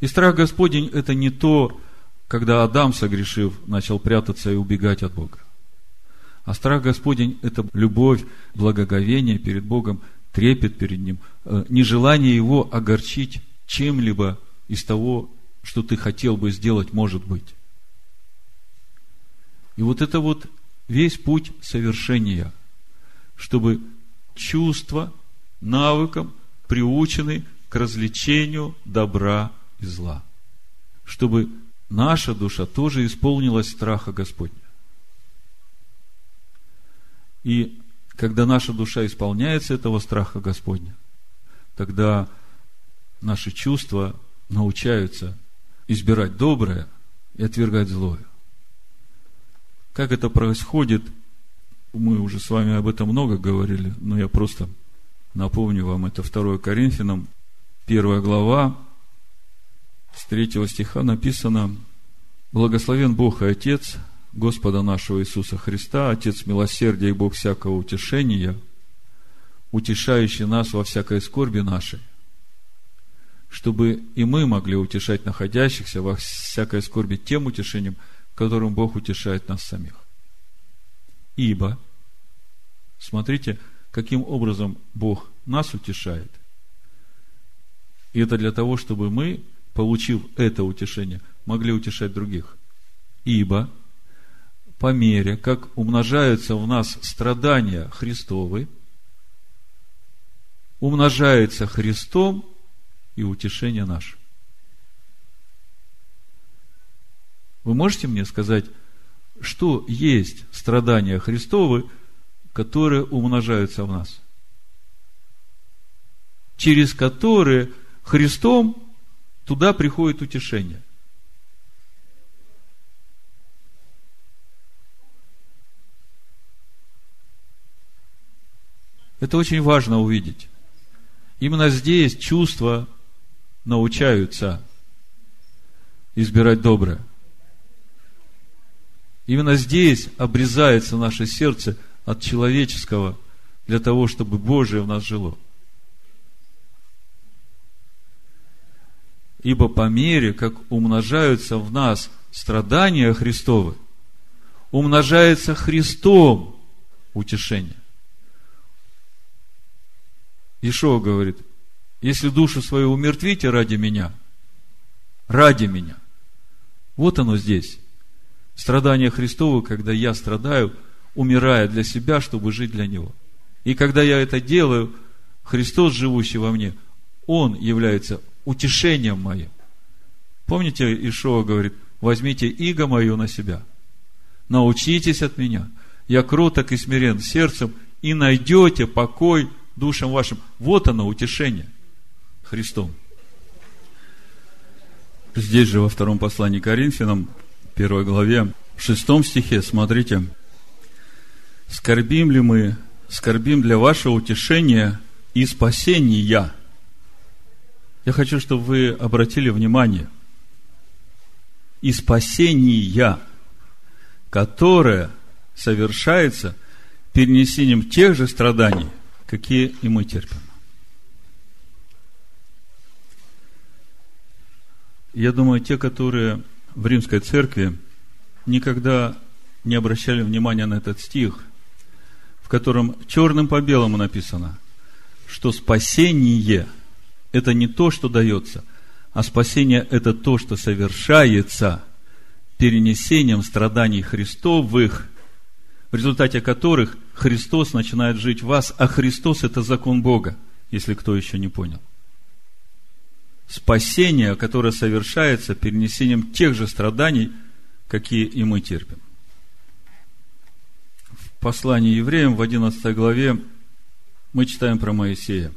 И страх Господень – это не то, когда Адам, согрешив, начал прятаться и убегать от Бога. А страх Господень – это любовь, благоговение перед Богом, трепет перед Ним, э, нежелание Его огорчить чем-либо из того, что ты хотел бы сделать, может быть. И вот это вот весь путь совершения, чтобы чувства навыком приучены к развлечению добра и зла. Чтобы наша душа тоже исполнилась страха Господня. И когда наша душа исполняется этого страха Господня, тогда наши чувства научаются избирать доброе и отвергать злое. Как это происходит, мы уже с вами об этом много говорили, но я просто напомню вам, это 2 Коринфянам, 1 глава, с 3 стиха написано, «Благословен Бог и Отец Господа нашего Иисуса Христа, Отец милосердия и Бог всякого утешения, утешающий нас во всякой скорби нашей, чтобы и мы могли утешать находящихся во всякой скорби тем утешением, которым Бог утешает нас самих. Ибо, смотрите, каким образом Бог нас утешает. И это для того, чтобы мы, получив это утешение, могли утешать других. Ибо по мере, как умножаются в нас страдания Христовы, умножается Христом и утешение наше. Вы можете мне сказать, что есть страдания Христовы, которые умножаются в нас? Через которые Христом туда приходит утешение. Это очень важно увидеть. Именно здесь чувства научаются избирать доброе. Именно здесь обрезается наше сердце от человеческого для того, чтобы Божие в нас жило. Ибо по мере, как умножаются в нас страдания Христовы, умножается Христом утешение. Ишуа говорит, если душу свою умертвите ради меня, ради меня. Вот оно здесь. Страдание Христово, когда я страдаю, умирая для себя, чтобы жить для Него. И когда я это делаю, Христос, живущий во мне, Он является утешением моим. Помните, Ишуа говорит, возьмите иго мое на себя, научитесь от меня, я кроток и смирен сердцем, и найдете покой душам вашим. Вот оно, утешение Христом. Здесь же во втором послании Коринфянам, первой главе, в шестом стихе, смотрите, «Скорбим ли мы, скорбим для вашего утешения и спасения». Я хочу, чтобы вы обратили внимание. И спасения, которое совершается перенесением тех же страданий, какие и мы терпим. Я думаю, те, которые в римской церкви никогда не обращали внимания на этот стих, в котором черным по белому написано, что спасение – это не то, что дается, а спасение – это то, что совершается перенесением страданий Христовых, в результате которых Христос начинает жить в вас, а Христос – это закон Бога, если кто еще не понял спасение, которое совершается перенесением тех же страданий, какие и мы терпим. В послании евреям в 11 главе мы читаем про Моисея.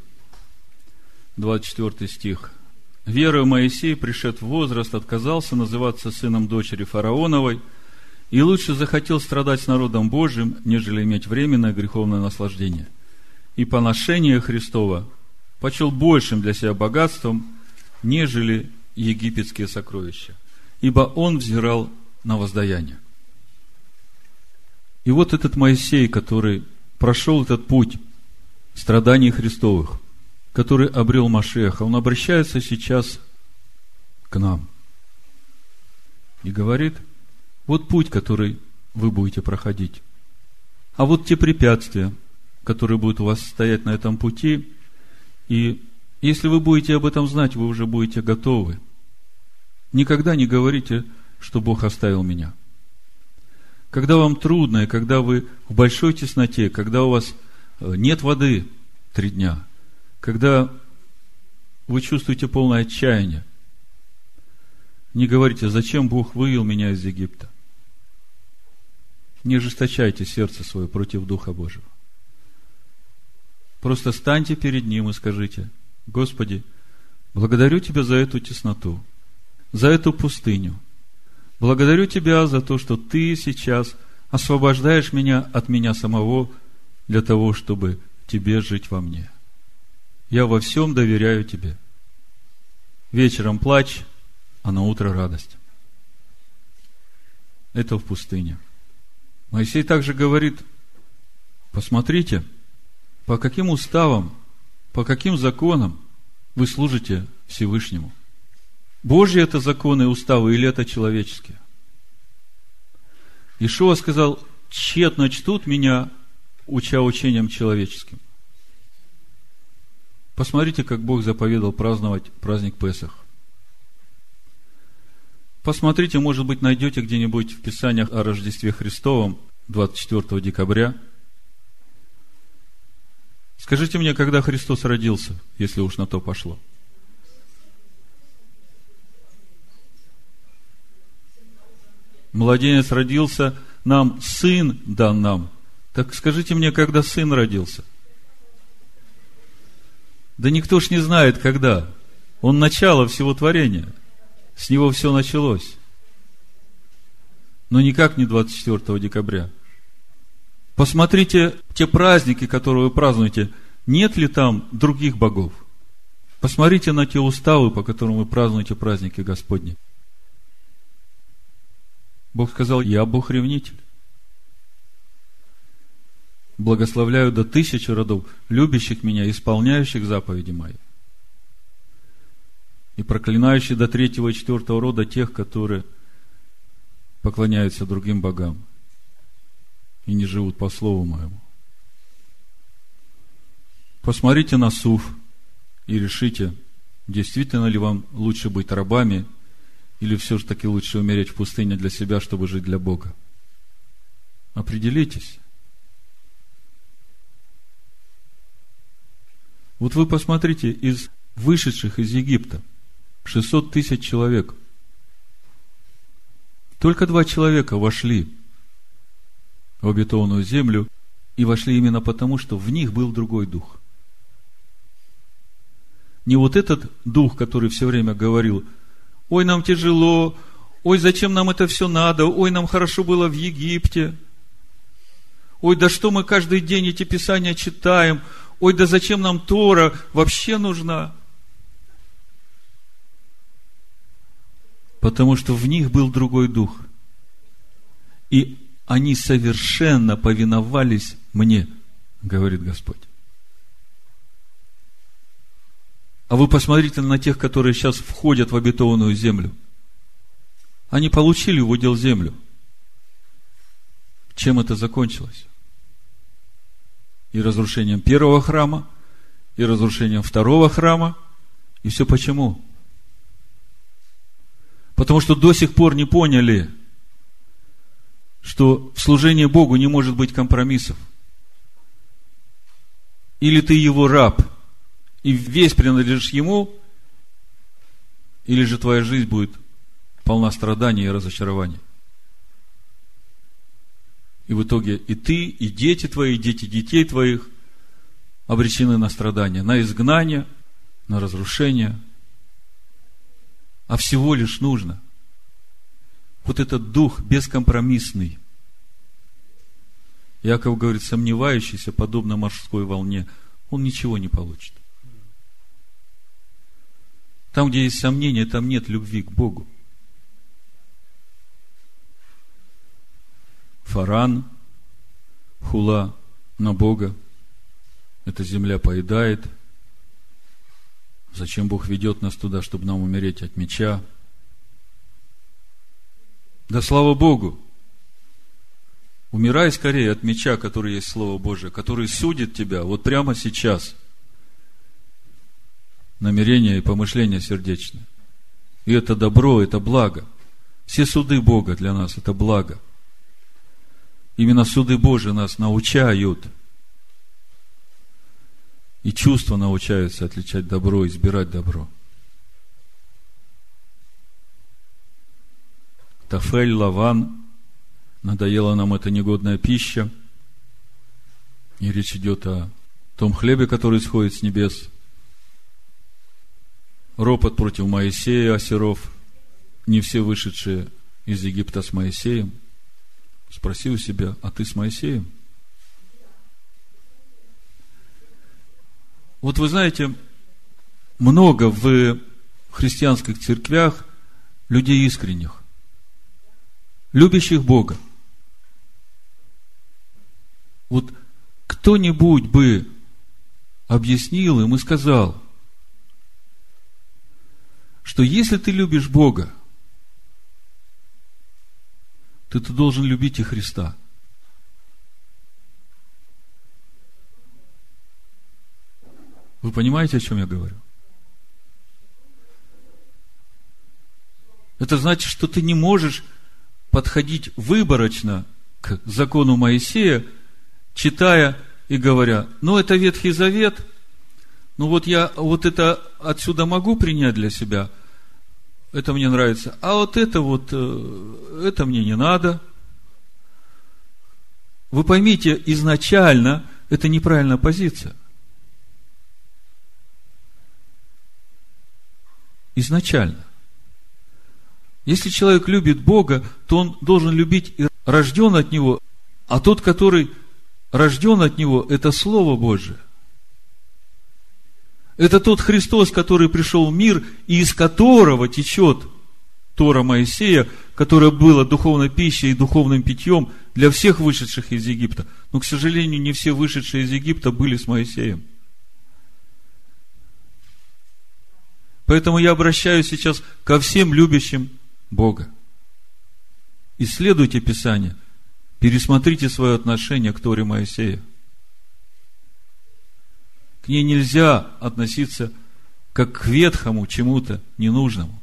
24 стих. «Верою Моисей, пришед в возраст, отказался называться сыном дочери фараоновой, и лучше захотел страдать с народом Божьим, нежели иметь временное греховное наслаждение. И поношение Христова почел большим для себя богатством, нежели египетские сокровища, ибо он взирал на воздаяние. И вот этот Моисей, который прошел этот путь страданий Христовых, который обрел Машеха, он обращается сейчас к нам и говорит, вот путь, который вы будете проходить. А вот те препятствия, которые будут у вас стоять на этом пути, и если вы будете об этом знать, вы уже будете готовы. Никогда не говорите, что Бог оставил меня. Когда вам трудно, и когда вы в большой тесноте, когда у вас э, нет воды три дня, когда вы чувствуете полное отчаяние, не говорите, зачем Бог вывел меня из Египта. Не ожесточайте сердце свое против Духа Божьего. Просто станьте перед Ним и скажите – Господи, благодарю Тебя за эту тесноту, за эту пустыню. Благодарю Тебя за то, что Ты сейчас освобождаешь меня от меня самого для того, чтобы Тебе жить во мне. Я во всем доверяю Тебе. Вечером плач, а на утро радость. Это в пустыне. Моисей также говорит, посмотрите, по каким уставам по каким законам вы служите Всевышнему? Божьи это законы и уставы или это человеческие? Ишуа сказал, тщетно чтут меня, уча учением человеческим. Посмотрите, как Бог заповедал праздновать праздник Песах. Посмотрите, может быть, найдете где-нибудь в Писаниях о Рождестве Христовом 24 декабря – Скажите мне, когда Христос родился, если уж на то пошло? Младенец родился, нам сын дан нам. Так скажите мне, когда сын родился? Да никто ж не знает, когда. Он начало всего творения. С него все началось. Но никак не 24 декабря. Посмотрите те праздники, которые вы празднуете, нет ли там других богов? Посмотрите на те уставы, по которым вы празднуете праздники Господни. Бог сказал, я Бог-ревнитель. Благословляю до тысячи родов, любящих меня, исполняющих заповеди мои. И проклинающий до третьего и четвертого рода тех, которые поклоняются другим богам и не живут по слову моему. Посмотрите на Суф и решите, действительно ли вам лучше быть рабами, или все же таки лучше умереть в пустыне для себя, чтобы жить для Бога. Определитесь. Вот вы посмотрите, из вышедших из Египта 600 тысяч человек. Только два человека вошли в обетованную землю и вошли именно потому, что в них был другой дух. Не вот этот дух, который все время говорил, ой, нам тяжело, ой, зачем нам это все надо, ой, нам хорошо было в Египте, ой, да что мы каждый день эти писания читаем, ой, да зачем нам Тора вообще нужна? Потому что в них был другой дух. И они совершенно повиновались мне, говорит Господь. А вы посмотрите на тех, которые сейчас входят в обетованную землю. Они получили в удел землю. Чем это закончилось? И разрушением первого храма, и разрушением второго храма. И все почему? Потому что до сих пор не поняли, что в служении Богу не может быть компромиссов. Или ты его раб, и весь принадлежишь ему, или же твоя жизнь будет полна страданий и разочарований. И в итоге и ты, и дети твои, и дети детей твоих обречены на страдания, на изгнание, на разрушение. А всего лишь нужно вот этот дух бескомпромиссный. Яков говорит, сомневающийся, подобно морской волне, он ничего не получит. Там, где есть сомнения, там нет любви к Богу. Фаран, хула на Бога. Эта земля поедает. Зачем Бог ведет нас туда, чтобы нам умереть от меча? Да слава Богу! Умирай скорее от меча, который есть Слово Божие, который судит тебя вот прямо сейчас. Намерение и помышление сердечное. И это добро, это благо. Все суды Бога для нас – это благо. Именно суды Божии нас научают. И чувства научаются отличать добро, избирать добро. Тафель, Лаван, надоела нам эта негодная пища. И речь идет о том хлебе, который исходит с небес. Ропот против Моисея, Осеров. Не все вышедшие из Египта с Моисеем. Спроси у себя, а ты с Моисеем? Вот вы знаете, много в христианских церквях людей искренних, любящих Бога – вот кто-нибудь бы объяснил им и сказал, что если ты любишь Бога, то ты должен любить и Христа. Вы понимаете, о чем я говорю? Это значит, что ты не можешь подходить выборочно к закону Моисея читая и говоря, ну, это Ветхий Завет, ну, вот я вот это отсюда могу принять для себя, это мне нравится, а вот это вот, э, это мне не надо. Вы поймите, изначально это неправильная позиция. Изначально. Если человек любит Бога, то он должен любить и рожден от Него, а тот, который рожден от Него, это Слово Божие. Это тот Христос, который пришел в мир, и из которого течет Тора Моисея, которая была духовной пищей и духовным питьем для всех вышедших из Египта. Но, к сожалению, не все вышедшие из Египта были с Моисеем. Поэтому я обращаюсь сейчас ко всем любящим Бога. Исследуйте Писание, Пересмотрите свое отношение к Торе Моисея. К ней нельзя относиться как к ветхому чему-то ненужному.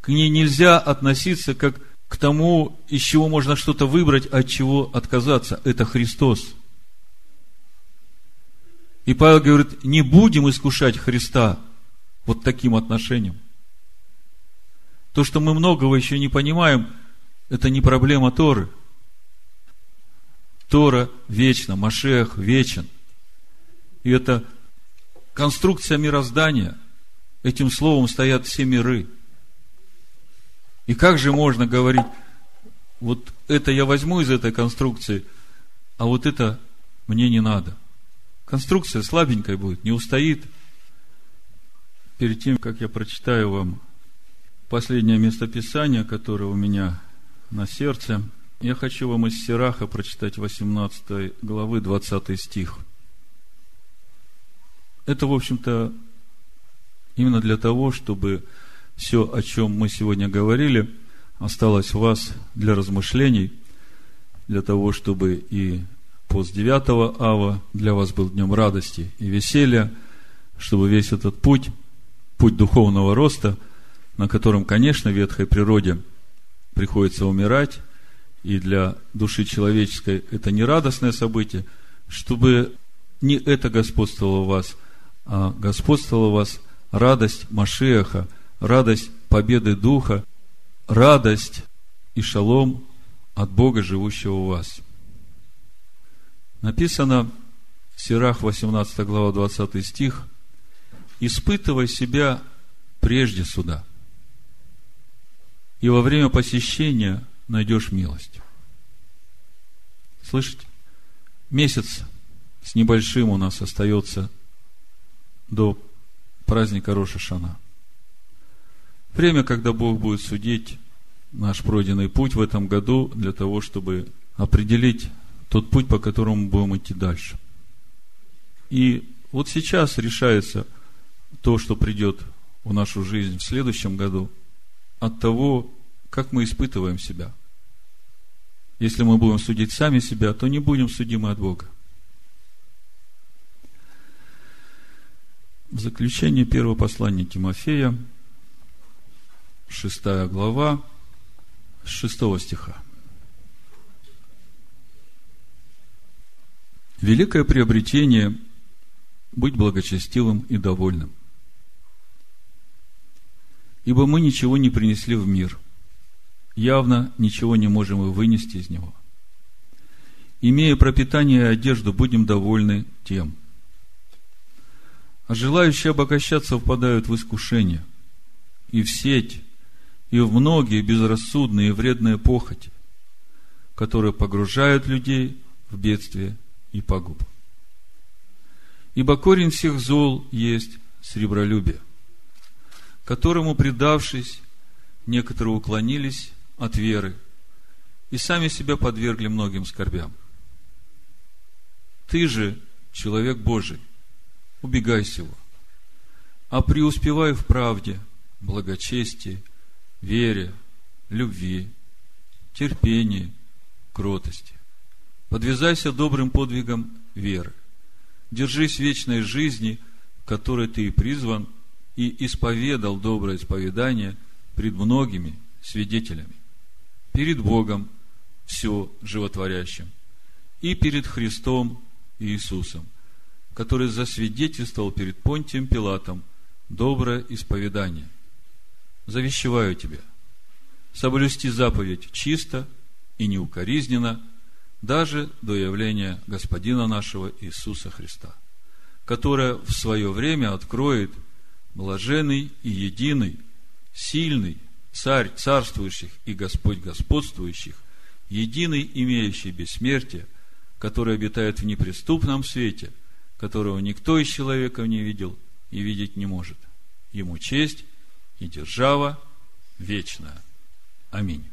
К ней нельзя относиться как к тому, из чего можно что-то выбрать, от чего отказаться. Это Христос. И Павел говорит, не будем искушать Христа вот таким отношением. То, что мы многого еще не понимаем, это не проблема Торы – Тора вечна, Машех вечен. И это конструкция мироздания. Этим словом стоят все миры. И как же можно говорить, вот это я возьму из этой конструкции, а вот это мне не надо. Конструкция слабенькая будет, не устоит. Перед тем, как я прочитаю вам последнее местописание, которое у меня на сердце, я хочу вам из Сираха прочитать 18 главы 20 стих. Это, в общем-то, именно для того, чтобы все, о чем мы сегодня говорили, осталось у вас для размышлений, для того, чтобы и пост 9 ава для вас был днем радости и веселья, чтобы весь этот путь, путь духовного роста, на котором, конечно, ветхой природе приходится умирать, и для души человеческой это не радостное событие, чтобы не это господствовало у вас, а господствовала у вас радость Машеха, радость победы Духа, радость и шалом от Бога, живущего у вас. Написано, Сирах, 18 глава, 20 стих, «Испытывай себя прежде суда, и во время посещения найдешь милость». Слышите? Месяц с небольшим у нас остается до праздника Роша Шана. Время, когда Бог будет судить наш пройденный путь в этом году для того, чтобы определить тот путь, по которому будем идти дальше. И вот сейчас решается то, что придет в нашу жизнь в следующем году, от того, как мы испытываем себя. Если мы будем судить сами себя, то не будем судимы от Бога. В заключение первого послания Тимофея, шестая глава, шестого стиха. Великое приобретение – быть благочестивым и довольным. Ибо мы ничего не принесли в мир. Явно ничего не можем и вынести из него. Имея пропитание и одежду, будем довольны тем – а желающие обогащаться впадают в искушение, и в сеть, и в многие безрассудные и вредные похоти, которые погружают людей в бедствие и погубу. Ибо корень всех зол есть сребролюбие, которому, предавшись, некоторые уклонились от веры и сами себя подвергли многим скорбям. Ты же, человек Божий, убегай сего. А преуспевай в правде, благочестии, вере, любви, терпении, кротости. Подвязайся добрым подвигом веры. Держись вечной жизни, которой ты и призван, и исповедал доброе исповедание пред многими свидетелями. Перед Богом все животворящим и перед Христом Иисусом, который засвидетельствовал перед Понтием Пилатом доброе исповедание. Завещеваю тебе соблюсти заповедь чисто и неукоризненно, даже до явления Господина нашего Иисуса Христа, которое в свое время откроет блаженный и единый, сильный царь царствующих и Господь господствующих, единый имеющий бессмертие, который обитает в неприступном свете – которого никто из человеков не видел и видеть не может. Ему честь и держава вечная. Аминь.